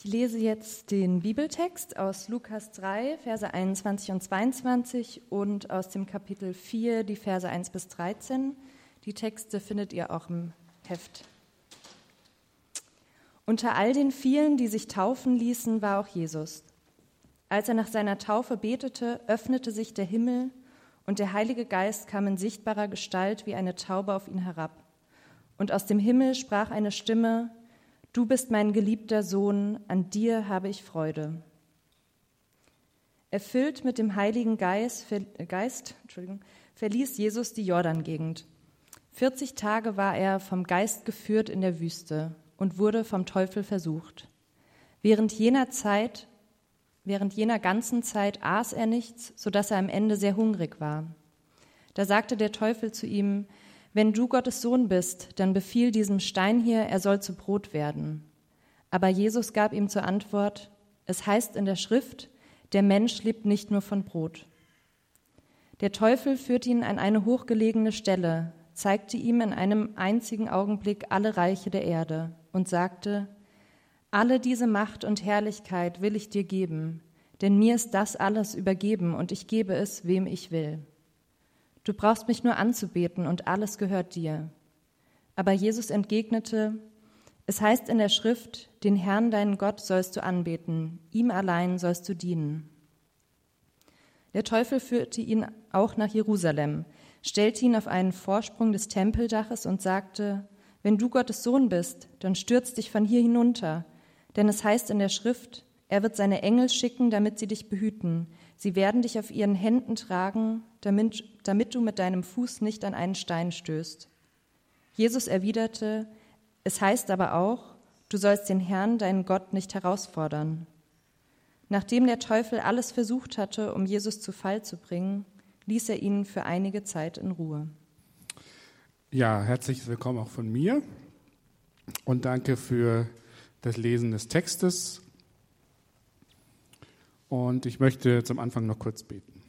Ich lese jetzt den Bibeltext aus Lukas 3, Verse 21 und 22 und aus dem Kapitel 4, die Verse 1 bis 13. Die Texte findet ihr auch im Heft. Unter all den vielen, die sich taufen ließen, war auch Jesus. Als er nach seiner Taufe betete, öffnete sich der Himmel und der Heilige Geist kam in sichtbarer Gestalt wie eine Taube auf ihn herab. Und aus dem Himmel sprach eine Stimme, Du bist mein geliebter Sohn, an dir habe ich Freude. Erfüllt mit dem Heiligen Geist, Geist verließ Jesus die Jordangegend. 40 Tage war er vom Geist geführt in der Wüste und wurde vom Teufel versucht. Während jener Zeit, während jener ganzen Zeit aß er nichts, so dass er am Ende sehr hungrig war. Da sagte der Teufel zu ihm, wenn du Gottes Sohn bist, dann befiehl diesem Stein hier, er soll zu Brot werden. Aber Jesus gab ihm zur Antwort, es heißt in der Schrift, der Mensch lebt nicht nur von Brot. Der Teufel führte ihn an eine hochgelegene Stelle, zeigte ihm in einem einzigen Augenblick alle Reiche der Erde und sagte, alle diese Macht und Herrlichkeit will ich dir geben, denn mir ist das alles übergeben und ich gebe es, wem ich will. Du brauchst mich nur anzubeten und alles gehört dir. Aber Jesus entgegnete, es heißt in der Schrift, den Herrn, deinen Gott, sollst du anbeten, ihm allein sollst du dienen. Der Teufel führte ihn auch nach Jerusalem, stellte ihn auf einen Vorsprung des Tempeldaches und sagte, wenn du Gottes Sohn bist, dann stürz dich von hier hinunter, denn es heißt in der Schrift, er wird seine Engel schicken, damit sie dich behüten. Sie werden dich auf ihren Händen tragen, damit, damit du mit deinem Fuß nicht an einen Stein stößt. Jesus erwiderte, es heißt aber auch, du sollst den Herrn, deinen Gott, nicht herausfordern. Nachdem der Teufel alles versucht hatte, um Jesus zu Fall zu bringen, ließ er ihn für einige Zeit in Ruhe. Ja, herzlich willkommen auch von mir und danke für das Lesen des Textes. Und ich möchte zum Anfang noch kurz beten.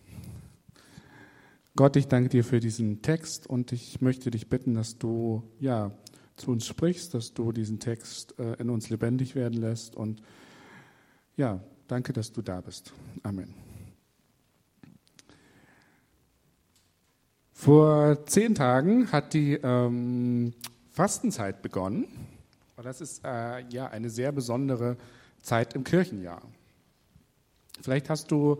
Gott, ich danke dir für diesen Text und ich möchte dich bitten, dass du ja zu uns sprichst, dass du diesen Text äh, in uns lebendig werden lässt und ja, danke, dass du da bist. Amen. Vor zehn Tagen hat die ähm, Fastenzeit begonnen. Und das ist äh, ja eine sehr besondere Zeit im Kirchenjahr. Vielleicht hast du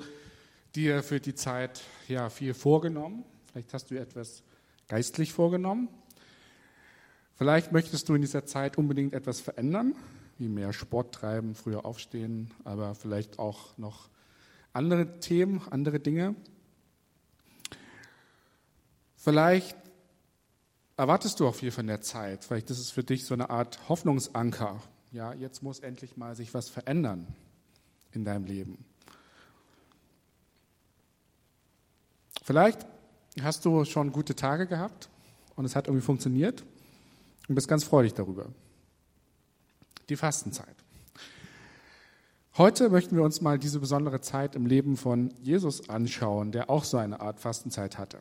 dir für die Zeit ja viel vorgenommen. Vielleicht hast du etwas geistlich vorgenommen. Vielleicht möchtest du in dieser Zeit unbedingt etwas verändern, wie mehr Sport treiben, früher aufstehen, aber vielleicht auch noch andere Themen, andere Dinge. Vielleicht erwartest du auch viel von der Zeit. Vielleicht ist es für dich so eine Art Hoffnungsanker. Ja, jetzt muss endlich mal sich was verändern in deinem Leben. Vielleicht hast du schon gute Tage gehabt und es hat irgendwie funktioniert und bist ganz freudig darüber. Die Fastenzeit. Heute möchten wir uns mal diese besondere Zeit im Leben von Jesus anschauen, der auch so eine Art Fastenzeit hatte.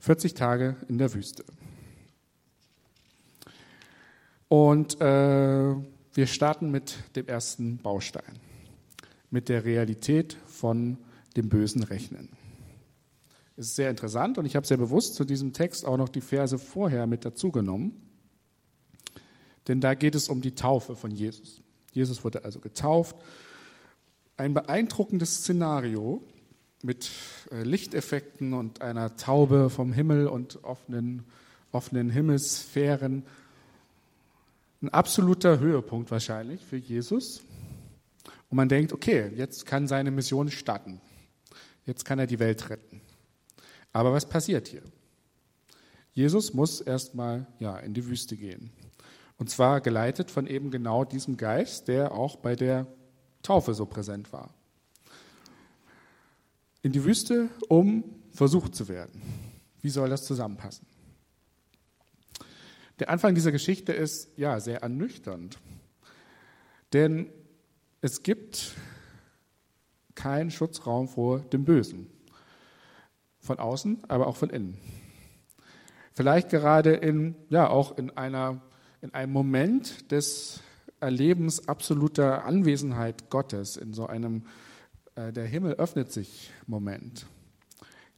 40 Tage in der Wüste. Und äh, wir starten mit dem ersten Baustein, mit der Realität von dem bösen Rechnen. Ist sehr interessant und ich habe sehr bewusst zu diesem Text auch noch die Verse vorher mit dazugenommen. Denn da geht es um die Taufe von Jesus. Jesus wurde also getauft. Ein beeindruckendes Szenario mit äh, Lichteffekten und einer Taube vom Himmel und offenen, offenen Himmelssphären. Ein absoluter Höhepunkt wahrscheinlich für Jesus. Und man denkt, okay, jetzt kann seine Mission starten. Jetzt kann er die Welt retten. Aber was passiert hier? Jesus muss erstmal ja, in die Wüste gehen. Und zwar geleitet von eben genau diesem Geist, der auch bei der Taufe so präsent war. In die Wüste, um versucht zu werden. Wie soll das zusammenpassen? Der Anfang dieser Geschichte ist ja sehr ernüchternd. Denn es gibt keinen Schutzraum vor dem Bösen. Von außen, aber auch von innen. Vielleicht gerade in, ja, auch in einer, in einem Moment des Erlebens absoluter Anwesenheit Gottes, in so einem äh, der Himmel öffnet sich Moment,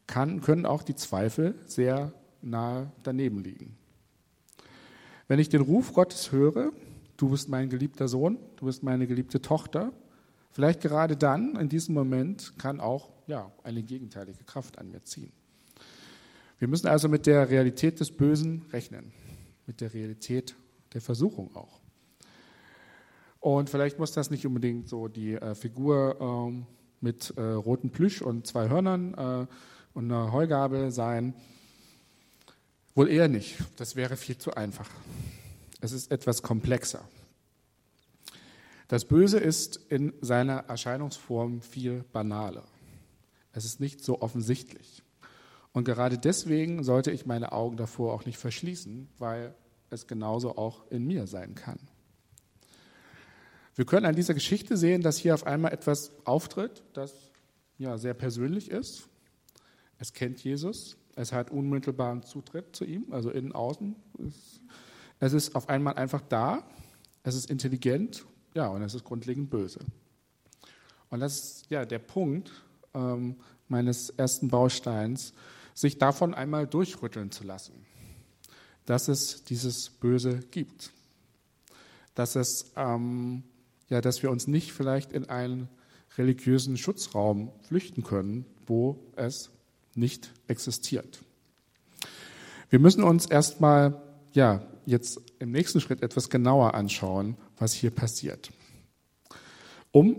kann, können auch die Zweifel sehr nahe daneben liegen. Wenn ich den Ruf Gottes höre, du bist mein geliebter Sohn, du bist meine geliebte Tochter, vielleicht gerade dann, in diesem Moment, kann auch ja, eine gegenteilige Kraft an mir ziehen. Wir müssen also mit der Realität des Bösen rechnen, mit der Realität der Versuchung auch. Und vielleicht muss das nicht unbedingt so die äh, Figur ähm, mit äh, rotem Plüsch und zwei Hörnern äh, und einer Heugabel sein. Wohl eher nicht. Das wäre viel zu einfach. Es ist etwas komplexer. Das Böse ist in seiner Erscheinungsform viel banaler. Es ist nicht so offensichtlich. Und gerade deswegen sollte ich meine Augen davor auch nicht verschließen, weil es genauso auch in mir sein kann. Wir können an dieser Geschichte sehen, dass hier auf einmal etwas auftritt, das ja sehr persönlich ist. Es kennt Jesus, es hat unmittelbaren Zutritt zu ihm, also innen, außen. Es ist auf einmal einfach da, es ist intelligent, ja, und es ist grundlegend böse. Und das ist ja der Punkt ähm, meines ersten Bausteins, sich davon einmal durchrütteln zu lassen, dass es dieses Böse gibt, dass es ähm, ja, dass wir uns nicht vielleicht in einen religiösen Schutzraum flüchten können, wo es nicht existiert. Wir müssen uns erstmal, ja, jetzt im nächsten Schritt etwas genauer anschauen, was hier passiert, um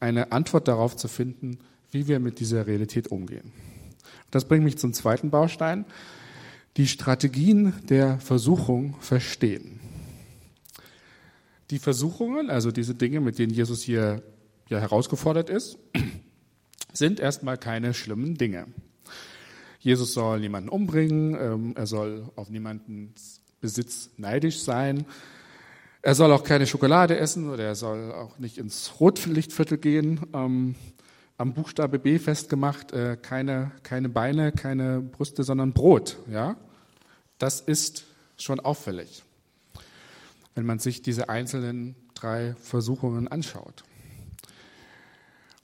eine Antwort darauf zu finden, wie wir mit dieser Realität umgehen. Das bringt mich zum zweiten Baustein, die Strategien der Versuchung verstehen. Die Versuchungen, also diese Dinge, mit denen Jesus hier ja herausgefordert ist, sind erstmal keine schlimmen Dinge. Jesus soll niemanden umbringen, ähm, er soll auf niemandens Besitz neidisch sein, er soll auch keine Schokolade essen oder er soll auch nicht ins Rotlichtviertel gehen. Am Buchstabe B festgemacht, äh, keine, keine Beine, keine Brüste, sondern Brot. Ja? Das ist schon auffällig wenn man sich diese einzelnen drei Versuchungen anschaut.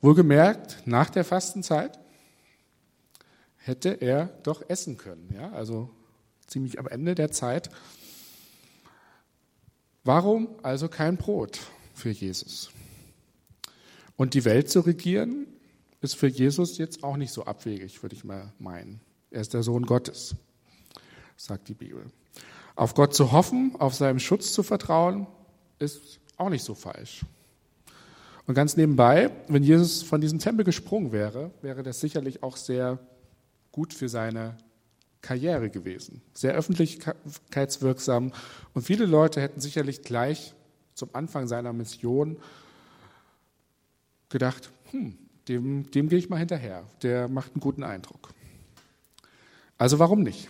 Wohlgemerkt, nach der Fastenzeit hätte er doch essen können, ja, also ziemlich am Ende der Zeit. Warum also kein Brot für Jesus? Und die Welt zu regieren, ist für Jesus jetzt auch nicht so abwegig, würde ich mal meinen. Er ist der Sohn Gottes, sagt die Bibel. Auf Gott zu hoffen, auf seinem Schutz zu vertrauen, ist auch nicht so falsch. Und ganz nebenbei, wenn Jesus von diesem Tempel gesprungen wäre, wäre das sicherlich auch sehr gut für seine Karriere gewesen. Sehr öffentlichkeitswirksam. Und viele Leute hätten sicherlich gleich zum Anfang seiner Mission gedacht, hm, dem, dem gehe ich mal hinterher. Der macht einen guten Eindruck. Also warum nicht?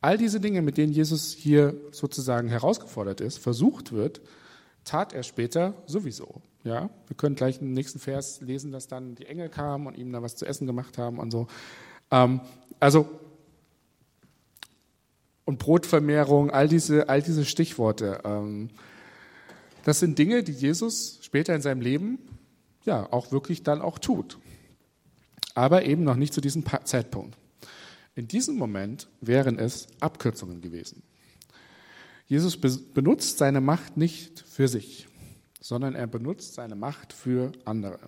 All diese Dinge, mit denen Jesus hier sozusagen herausgefordert ist, versucht wird, tat er später sowieso. Ja, wir können gleich im nächsten Vers lesen, dass dann die Engel kamen und ihm da was zu essen gemacht haben und so. Ähm, also und Brotvermehrung, all diese, all diese Stichworte. Ähm, das sind Dinge, die Jesus später in seinem Leben ja auch wirklich dann auch tut. Aber eben noch nicht zu diesem Zeitpunkt. In diesem Moment wären es Abkürzungen gewesen. Jesus benutzt seine Macht nicht für sich, sondern er benutzt seine Macht für andere.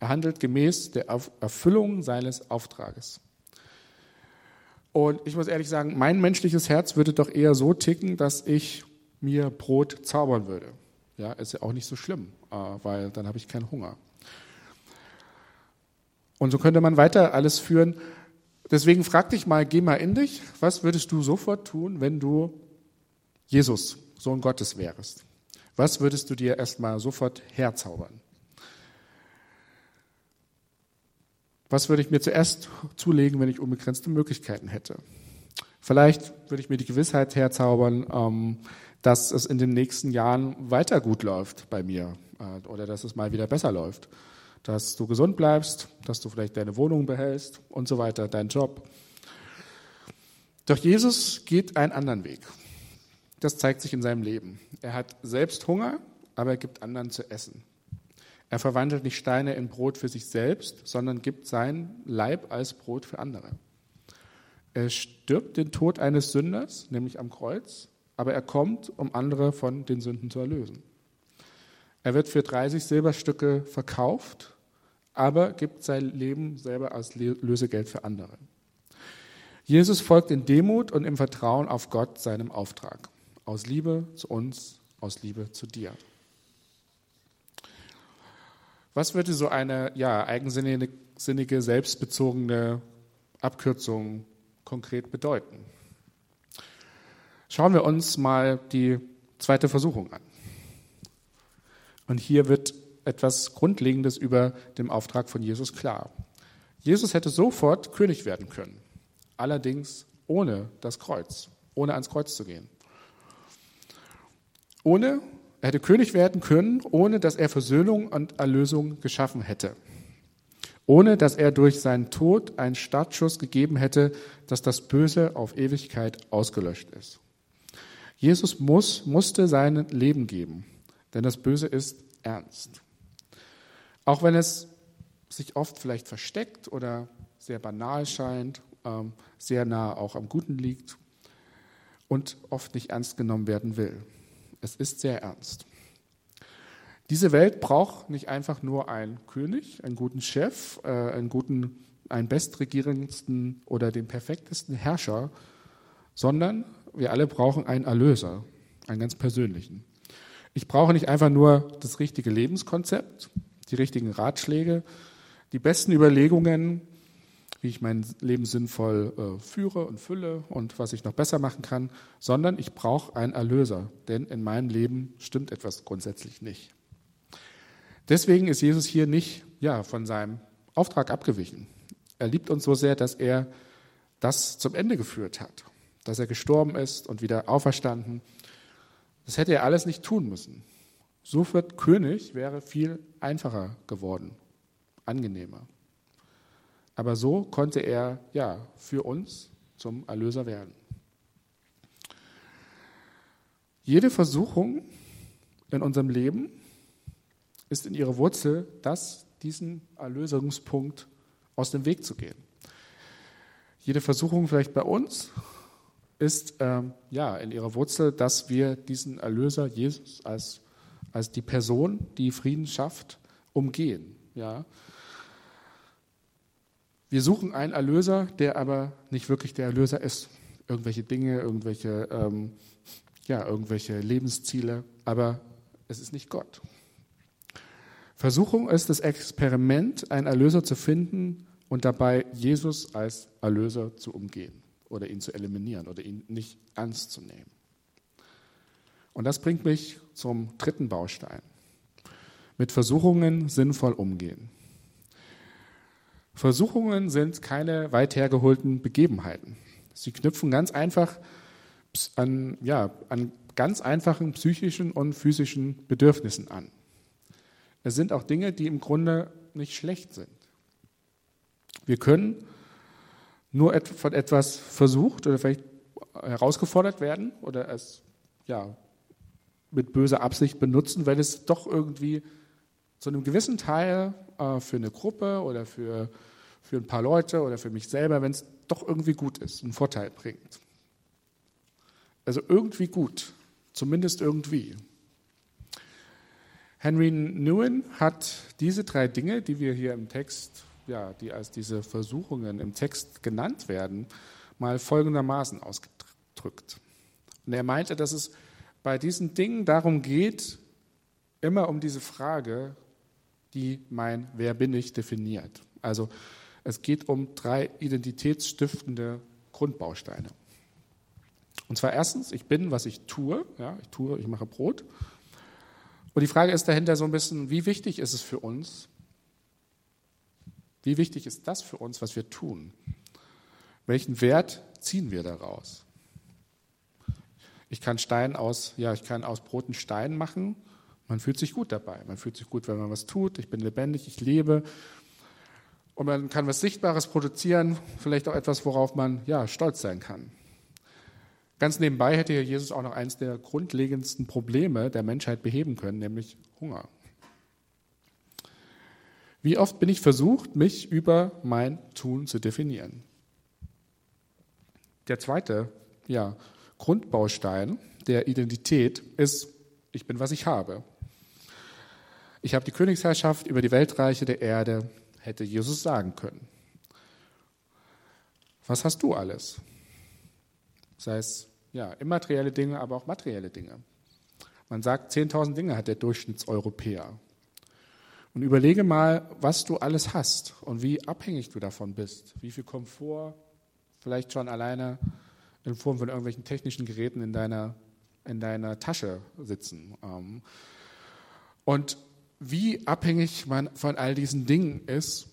Er handelt gemäß der Erfüllung seines Auftrages. Und ich muss ehrlich sagen, mein menschliches Herz würde doch eher so ticken, dass ich mir Brot zaubern würde. Ja, ist ja auch nicht so schlimm, äh, weil dann habe ich keinen Hunger. Und so könnte man weiter alles führen. Deswegen frag dich mal, geh mal in dich, was würdest du sofort tun, wenn du Jesus, Sohn Gottes wärst? Was würdest du dir erstmal sofort herzaubern? Was würde ich mir zuerst zulegen, wenn ich unbegrenzte Möglichkeiten hätte? Vielleicht würde ich mir die Gewissheit herzaubern, ähm, dass es in den nächsten Jahren weiter gut läuft bei mir äh, oder dass es mal wieder besser läuft dass du gesund bleibst, dass du vielleicht deine Wohnung behältst und so weiter, deinen Job. Doch Jesus geht einen anderen Weg. das zeigt sich in seinem Leben. Er hat selbst Hunger, aber er gibt anderen zu essen. Er verwandelt nicht Steine in Brot für sich selbst, sondern gibt sein Leib als Brot für andere. Er stirbt den Tod eines Sünders, nämlich am Kreuz, aber er kommt, um andere von den Sünden zu erlösen. Er wird für 30 Silberstücke verkauft, aber gibt sein Leben selber als Lösegeld für andere. Jesus folgt in Demut und im Vertrauen auf Gott seinem Auftrag. Aus Liebe zu uns, aus Liebe zu dir. Was würde so eine ja, eigensinnige, selbstbezogene Abkürzung konkret bedeuten? Schauen wir uns mal die zweite Versuchung an. Und hier wird etwas Grundlegendes über dem Auftrag von Jesus klar. Jesus hätte sofort König werden können, allerdings ohne das Kreuz, ohne ans Kreuz zu gehen. Ohne, er hätte König werden können, ohne dass er Versöhnung und Erlösung geschaffen hätte. Ohne dass er durch seinen Tod einen Startschuss gegeben hätte, dass das Böse auf Ewigkeit ausgelöscht ist. Jesus muss, musste sein Leben geben, denn das Böse ist ernst. Auch wenn es sich oft vielleicht versteckt oder sehr banal scheint, ähm, sehr nah auch am Guten liegt und oft nicht ernst genommen werden will. Es ist sehr ernst. Diese Welt braucht nicht einfach nur einen König, einen guten Chef, äh, einen guten, einen bestregierendsten oder den perfektesten Herrscher, sondern wir alle brauchen einen Erlöser, einen ganz persönlichen. Ich brauche nicht einfach nur das richtige Lebenskonzept, die richtigen Ratschläge, die besten Überlegungen, wie ich mein Leben sinnvoll äh, führe und fülle und was ich noch besser machen kann, sondern ich brauche einen Erlöser, denn in meinem Leben stimmt etwas grundsätzlich nicht. Deswegen ist Jesus hier nicht ja, von seinem Auftrag abgewichen. Er liebt uns so sehr, dass er das zum Ende geführt hat, dass er gestorben ist und wieder auferstanden das hätte er alles nicht tun müssen. So wird König wäre viel einfacher geworden, angenehmer. Aber so konnte er ja für uns zum Erlöser werden. Jede Versuchung in unserem Leben ist in ihrer Wurzel, das, diesen Erlösungspunkt aus dem Weg zu gehen. Jede Versuchung vielleicht bei uns ist ähm, ja in ihrer Wurzel, dass wir diesen Erlöser Jesus als, als die Person, die Frieden schafft, umgehen. Ja. Wir suchen einen Erlöser, der aber nicht wirklich der Erlöser ist. Irgendwelche Dinge, irgendwelche, ähm, ja, irgendwelche Lebensziele, aber es ist nicht Gott. Versuchung ist das Experiment, einen Erlöser zu finden und dabei Jesus als Erlöser zu umgehen oder ihn zu eliminieren oder ihn nicht ernst zu nehmen. Und das bringt mich zum dritten Baustein. Mit Versuchungen sinnvoll umgehen. Versuchungen sind keine weit hergeholten Begebenheiten. Sie knüpfen ganz einfach an, ja, an ganz einfachen psychischen und physischen Bedürfnissen an. Es sind auch Dinge, die im Grunde nicht schlecht sind. Wir können nur von etwas versucht oder vielleicht herausgefordert werden oder es ja, mit böser Absicht benutzen, weil es doch irgendwie zu einem gewissen Teil äh, für eine Gruppe oder für, für ein paar Leute oder für mich selber, wenn es doch irgendwie gut ist, einen Vorteil bringt. Also irgendwie gut, zumindest irgendwie. Henry Nguyen hat diese drei Dinge, die wir hier im Text ja, die als diese Versuchungen im Text genannt werden, mal folgendermaßen ausgedrückt. Und er meinte, dass es bei diesen Dingen darum geht, immer um diese Frage, die mein Wer bin ich definiert. Also es geht um drei identitätsstiftende Grundbausteine. Und zwar erstens, ich bin, was ich tue. Ja, ich tue, ich mache Brot. Und die Frage ist dahinter so ein bisschen, wie wichtig ist es für uns, wie wichtig ist das für uns, was wir tun? Welchen Wert ziehen wir daraus? Ich kann Stein aus, ja, ich kann aus Broten Stein machen. Man fühlt sich gut dabei. Man fühlt sich gut, wenn man was tut. Ich bin lebendig, ich lebe. Und man kann was Sichtbares produzieren, vielleicht auch etwas, worauf man ja stolz sein kann. Ganz nebenbei hätte hier Jesus auch noch eines der grundlegendsten Probleme der Menschheit beheben können, nämlich Hunger. Wie oft bin ich versucht, mich über mein Tun zu definieren? Der zweite ja, Grundbaustein der Identität ist, ich bin, was ich habe. Ich habe die Königsherrschaft über die Weltreiche der Erde, hätte Jesus sagen können. Was hast du alles? Sei es ja, immaterielle Dinge, aber auch materielle Dinge. Man sagt, 10.000 Dinge hat der Durchschnittseuropäer. Und überlege mal, was du alles hast und wie abhängig du davon bist. Wie viel Komfort, vielleicht schon alleine in Form von irgendwelchen technischen Geräten in deiner, in deiner Tasche sitzen. Ähm, und wie abhängig man von all diesen Dingen ist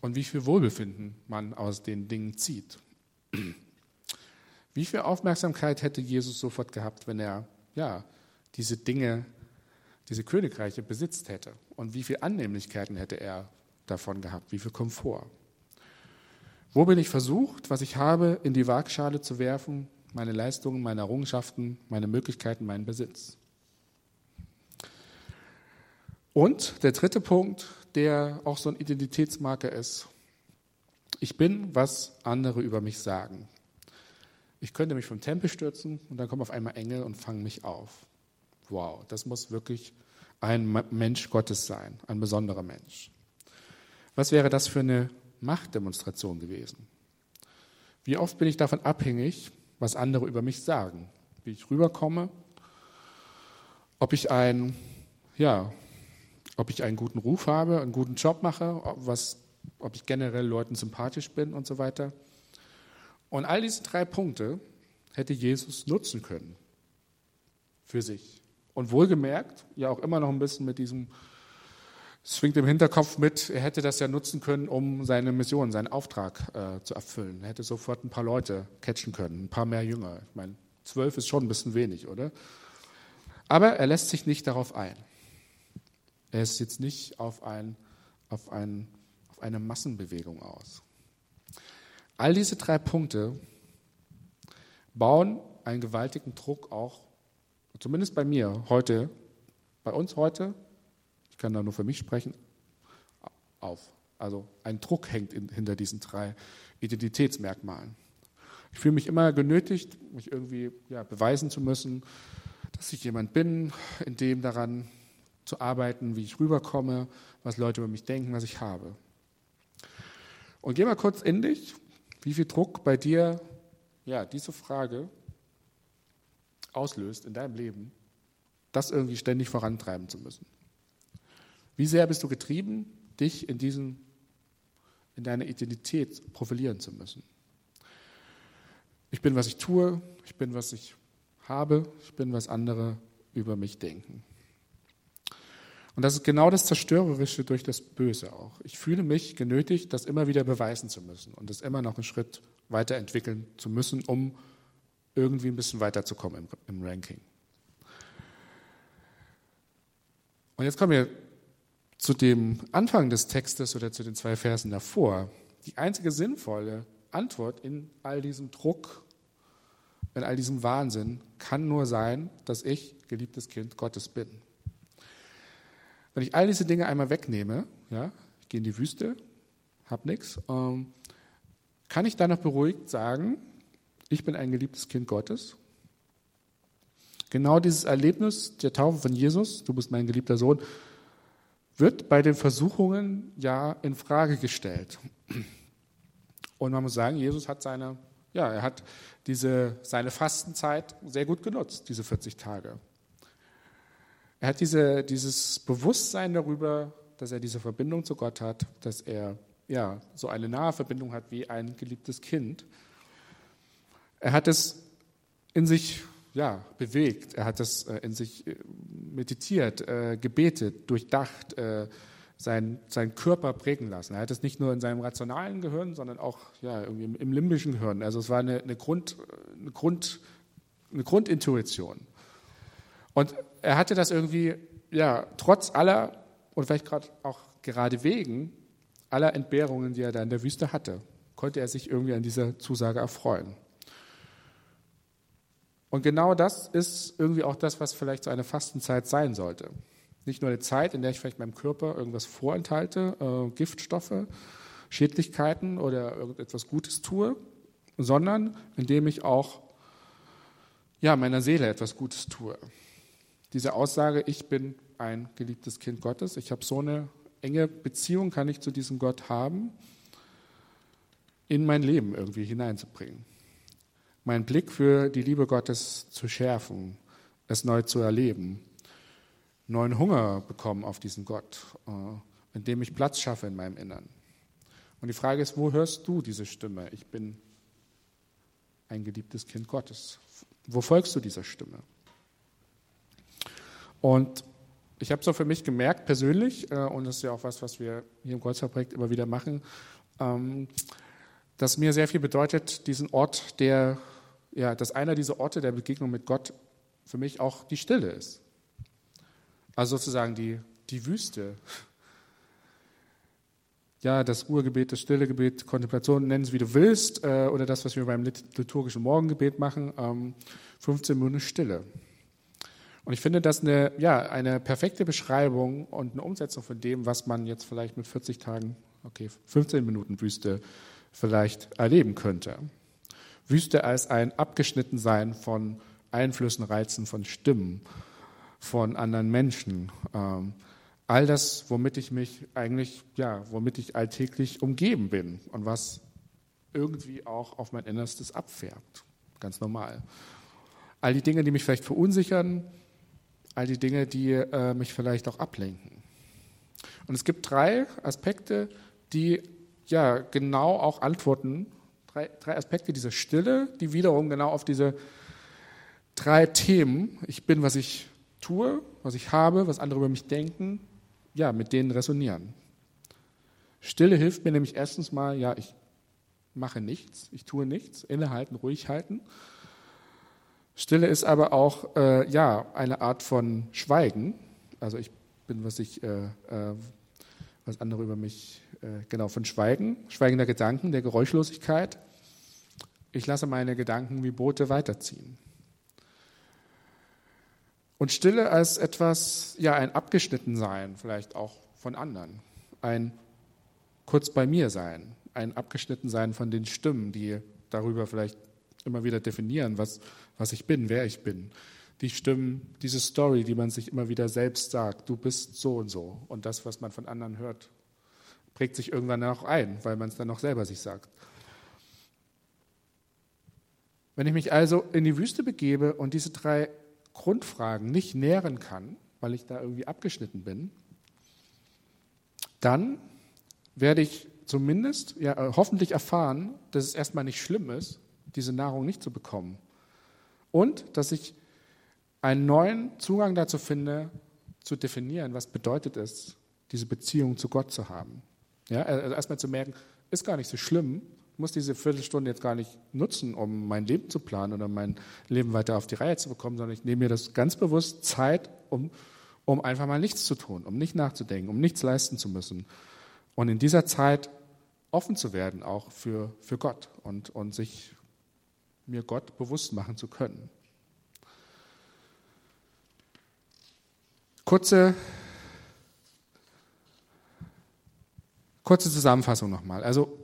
und wie viel Wohlbefinden man aus den Dingen zieht. Wie viel Aufmerksamkeit hätte Jesus sofort gehabt, wenn er ja, diese Dinge, diese Königreiche besitzt hätte? Und wie viel Annehmlichkeiten hätte er davon gehabt? Wie viel Komfort? Wo bin ich versucht, was ich habe, in die Waagschale zu werfen? Meine Leistungen, meine Errungenschaften, meine Möglichkeiten, meinen Besitz. Und der dritte Punkt, der auch so ein Identitätsmarker ist. Ich bin, was andere über mich sagen. Ich könnte mich vom Tempel stürzen und dann kommen auf einmal Engel und fangen mich auf. Wow, das muss wirklich ein Mensch Gottes sein, ein besonderer Mensch. Was wäre das für eine Machtdemonstration gewesen? Wie oft bin ich davon abhängig, was andere über mich sagen, wie ich rüberkomme, ob ich ein, ja, ob ich einen guten Ruf habe, einen guten Job mache, was, ob ich generell Leuten sympathisch bin und so weiter. Und all diese drei Punkte hätte Jesus nutzen können für sich. Und wohlgemerkt, ja auch immer noch ein bisschen mit diesem, es schwingt im Hinterkopf mit, er hätte das ja nutzen können, um seine Mission, seinen Auftrag äh, zu erfüllen. Er hätte sofort ein paar Leute catchen können, ein paar mehr Jünger. Ich meine, zwölf ist schon ein bisschen wenig, oder? Aber er lässt sich nicht darauf ein. Er ist jetzt nicht auf, ein, auf, ein, auf eine Massenbewegung aus. All diese drei Punkte bauen einen gewaltigen Druck auch, zumindest bei mir heute, bei uns heute, ich kann da nur für mich sprechen, auf. Also ein Druck hängt in, hinter diesen drei Identitätsmerkmalen. Ich fühle mich immer genötigt, mich irgendwie ja, beweisen zu müssen, dass ich jemand bin, in dem daran zu arbeiten, wie ich rüberkomme, was Leute über mich denken, was ich habe. Und geh mal kurz in dich wie viel Druck bei dir ja, diese Frage auslöst in deinem Leben, das irgendwie ständig vorantreiben zu müssen. Wie sehr bist du getrieben, dich in, diesen, in deiner Identität profilieren zu müssen? Ich bin, was ich tue, ich bin, was ich habe, ich bin, was andere über mich denken. Und das ist genau das Zerstörerische durch das Böse auch. Ich fühle mich genötigt, das immer wieder beweisen zu müssen und das immer noch einen Schritt weiterentwickeln zu müssen, um irgendwie ein bisschen weiterzukommen im, im Ranking. Und jetzt kommen wir zu dem Anfang des Textes oder zu den zwei Versen davor. Die einzige sinnvolle Antwort in all diesem Druck, in all diesem Wahnsinn kann nur sein, dass ich geliebtes Kind Gottes bin. Wenn ich all diese Dinge einmal wegnehme, ja, ich gehe in die Wüste, habe nichts, ähm, kann ich dann noch beruhigt sagen, ich bin ein geliebtes Kind Gottes? Genau dieses Erlebnis der Taufe von Jesus, du bist mein geliebter Sohn, wird bei den Versuchungen ja in Frage gestellt. Und man muss sagen, Jesus hat seine, ja, er hat diese, seine Fastenzeit sehr gut genutzt, diese 40 Tage. Er hat diese, dieses Bewusstsein darüber, dass er diese Verbindung zu Gott hat, dass er ja, so eine nahe Verbindung hat wie ein geliebtes Kind. Er hat es in sich ja, bewegt, er hat es äh, in sich äh, meditiert, äh, gebetet, durchdacht, sein, seinen Körper prägen lassen. Er hat es nicht nur in seinem rationalen Gehirn, sondern auch ja, irgendwie im, im limbischen Gehirn. Also es war eine, eine, Grund, eine, Grund, eine Grundintuition. Und er hatte das irgendwie, ja, trotz aller und vielleicht gerade auch gerade wegen aller Entbehrungen, die er da in der Wüste hatte, konnte er sich irgendwie an dieser Zusage erfreuen. Und genau das ist irgendwie auch das, was vielleicht so eine Fastenzeit sein sollte. Nicht nur eine Zeit, in der ich vielleicht meinem Körper irgendwas vorenthalte, äh, Giftstoffe, Schädlichkeiten oder irgendetwas Gutes tue, sondern indem ich auch ja, meiner Seele etwas Gutes tue. Diese Aussage, ich bin ein geliebtes Kind Gottes, ich habe so eine enge Beziehung, kann ich zu diesem Gott haben, in mein Leben irgendwie hineinzubringen. Meinen Blick für die Liebe Gottes zu schärfen, es neu zu erleben, neuen Hunger bekommen auf diesen Gott, äh, indem ich Platz schaffe in meinem Innern. Und die Frage ist, wo hörst du diese Stimme? Ich bin ein geliebtes Kind Gottes. Wo folgst du dieser Stimme? Und ich habe so für mich gemerkt, persönlich, äh, und das ist ja auch was, was wir hier im Kreuzfahrt immer wieder machen, ähm, dass mir sehr viel bedeutet, diesen Ort, der, ja, dass einer dieser Orte der Begegnung mit Gott für mich auch die Stille ist. Also sozusagen die, die Wüste. Ja, das Ruhegebet, das Stillegebet, Kontemplation, nennen es wie du willst, äh, oder das, was wir beim liturgischen Morgengebet machen, ähm, 15 Minuten Stille. Und ich finde das eine, ja, eine perfekte Beschreibung und eine Umsetzung von dem, was man jetzt vielleicht mit 40 Tagen, okay, 15 Minuten Wüste vielleicht erleben könnte. Wüste als ein Abgeschnittensein von Einflüssen, Reizen, von Stimmen, von anderen Menschen. Ähm, all das, womit ich mich eigentlich, ja, womit ich alltäglich umgeben bin und was irgendwie auch auf mein Innerstes abfärbt. Ganz normal. All die Dinge, die mich vielleicht verunsichern, all die Dinge, die äh, mich vielleicht auch ablenken. Und es gibt drei Aspekte, die ja genau auch antworten, drei, drei Aspekte dieser Stille, die wiederum genau auf diese drei Themen, ich bin, was ich tue, was ich habe, was andere über mich denken, ja, mit denen resonieren. Stille hilft mir nämlich erstens mal, ja, ich mache nichts, ich tue nichts, innehalten, ruhig halten. Stille ist aber auch äh, ja eine Art von Schweigen. Also ich bin, was ich, äh, äh, was andere über mich, äh, genau von Schweigen, Schweigen der Gedanken, der Geräuschlosigkeit. Ich lasse meine Gedanken wie Boote weiterziehen. Und Stille als etwas, ja, ein Abgeschnittensein, vielleicht auch von anderen. Ein kurz bei mir sein, ein Abgeschnittensein von den Stimmen, die darüber vielleicht immer wieder definieren, was, was ich bin, wer ich bin. Die Stimmen, diese Story, die man sich immer wieder selbst sagt, du bist so und so. Und das, was man von anderen hört, prägt sich irgendwann auch ein, weil man es dann noch selber sich sagt. Wenn ich mich also in die Wüste begebe und diese drei Grundfragen nicht nähren kann, weil ich da irgendwie abgeschnitten bin, dann werde ich zumindest ja, äh, hoffentlich erfahren, dass es erstmal nicht schlimm ist, diese Nahrung nicht zu bekommen. Und dass ich einen neuen Zugang dazu finde, zu definieren, was bedeutet es, diese Beziehung zu Gott zu haben. Ja, also erstmal zu merken, ist gar nicht so schlimm, muss diese Viertelstunde jetzt gar nicht nutzen, um mein Leben zu planen oder mein Leben weiter auf die Reihe zu bekommen, sondern ich nehme mir das ganz bewusst Zeit, um, um einfach mal nichts zu tun, um nicht nachzudenken, um nichts leisten zu müssen. Und in dieser Zeit offen zu werden, auch für, für Gott und, und sich mir Gott bewusst machen zu können. Kurze, kurze Zusammenfassung nochmal. Also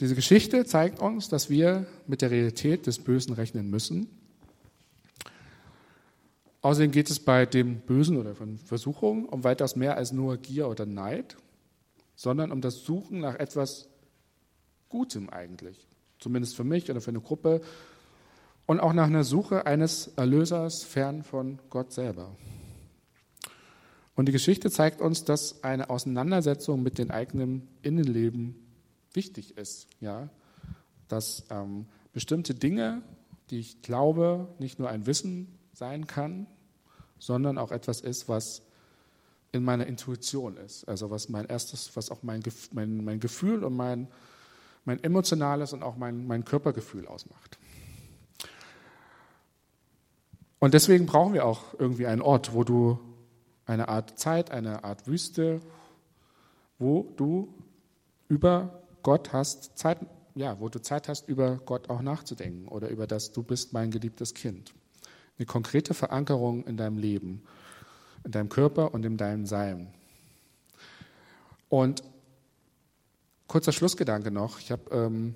diese Geschichte zeigt uns, dass wir mit der Realität des Bösen rechnen müssen. Außerdem geht es bei dem Bösen oder von Versuchungen um weitaus mehr als nur Gier oder Neid, sondern um das Suchen nach etwas Gutem eigentlich. Zumindest für mich oder für eine Gruppe. Und auch nach einer Suche eines Erlösers fern von Gott selber. Und die Geschichte zeigt uns, dass eine Auseinandersetzung mit dem eigenen Innenleben wichtig ist, ja, dass ähm, bestimmte Dinge, die ich glaube, nicht nur ein Wissen sein kann, sondern auch etwas ist, was in meiner Intuition ist. Also was mein erstes, was auch mein, mein, mein Gefühl und mein, mein emotionales und auch mein, mein Körpergefühl ausmacht. Und deswegen brauchen wir auch irgendwie einen Ort, wo du eine Art Zeit, eine Art Wüste, wo du über Gott hast, Zeit, ja, wo du Zeit hast, über Gott auch nachzudenken oder über das, du bist mein geliebtes Kind. eine konkrete Verankerung in deinem Leben, in deinem Körper und in deinem Sein. Und kurzer Schlussgedanke noch. Ich habe ähm,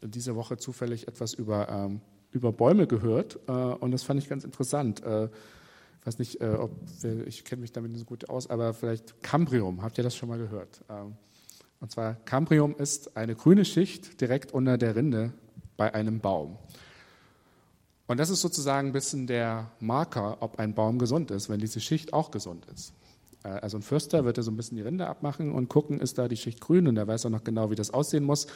diese Woche zufällig etwas über, ähm, über Bäume gehört äh, und das fand ich ganz interessant. Äh, weiß nicht, äh, ob wir, ich kenne mich damit nicht so gut aus, aber vielleicht Cambrium, habt ihr das schon mal gehört? Ähm, und zwar Cambrium ist eine grüne Schicht direkt unter der Rinde bei einem Baum. Und das ist sozusagen ein bisschen der Marker, ob ein Baum gesund ist, wenn diese Schicht auch gesund ist. Äh, also ein Förster wird da so ein bisschen die Rinde abmachen und gucken, ist da die Schicht grün und er weiß auch noch genau, wie das aussehen muss.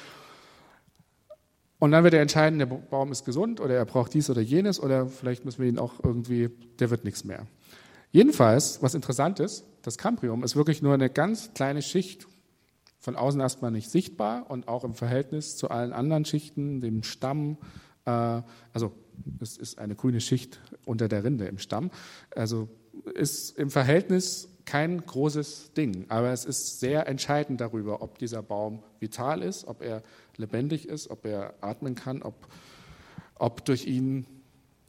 Und dann wird er entscheiden, der Baum ist gesund oder er braucht dies oder jenes oder vielleicht müssen wir ihn auch irgendwie, der wird nichts mehr. Jedenfalls, was interessant ist, das Cambrium ist wirklich nur eine ganz kleine Schicht, von außen erstmal nicht sichtbar und auch im Verhältnis zu allen anderen Schichten, dem Stamm, äh, also es ist eine grüne Schicht unter der Rinde im Stamm, also ist im Verhältnis kein großes Ding, aber es ist sehr entscheidend darüber, ob dieser Baum vital ist, ob er lebendig ist, ob er atmen kann, ob, ob durch ihn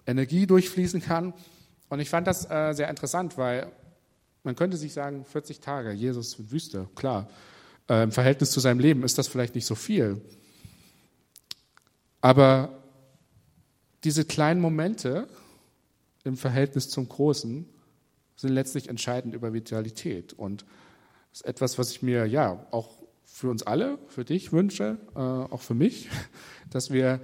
Energie durchfließen kann. Und ich fand das äh, sehr interessant, weil man könnte sich sagen, 40 Tage, Jesus Wüste, klar. Äh, Im Verhältnis zu seinem Leben ist das vielleicht nicht so viel. Aber diese kleinen Momente im Verhältnis zum Großen sind letztlich entscheidend über Vitalität. Und das ist etwas, was ich mir ja auch für uns alle, für dich wünsche, äh, auch für mich, dass wir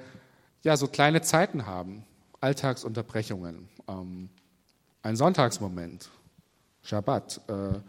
ja so kleine Zeiten haben, Alltagsunterbrechungen, ähm, ein Sonntagsmoment, Schabbat, äh,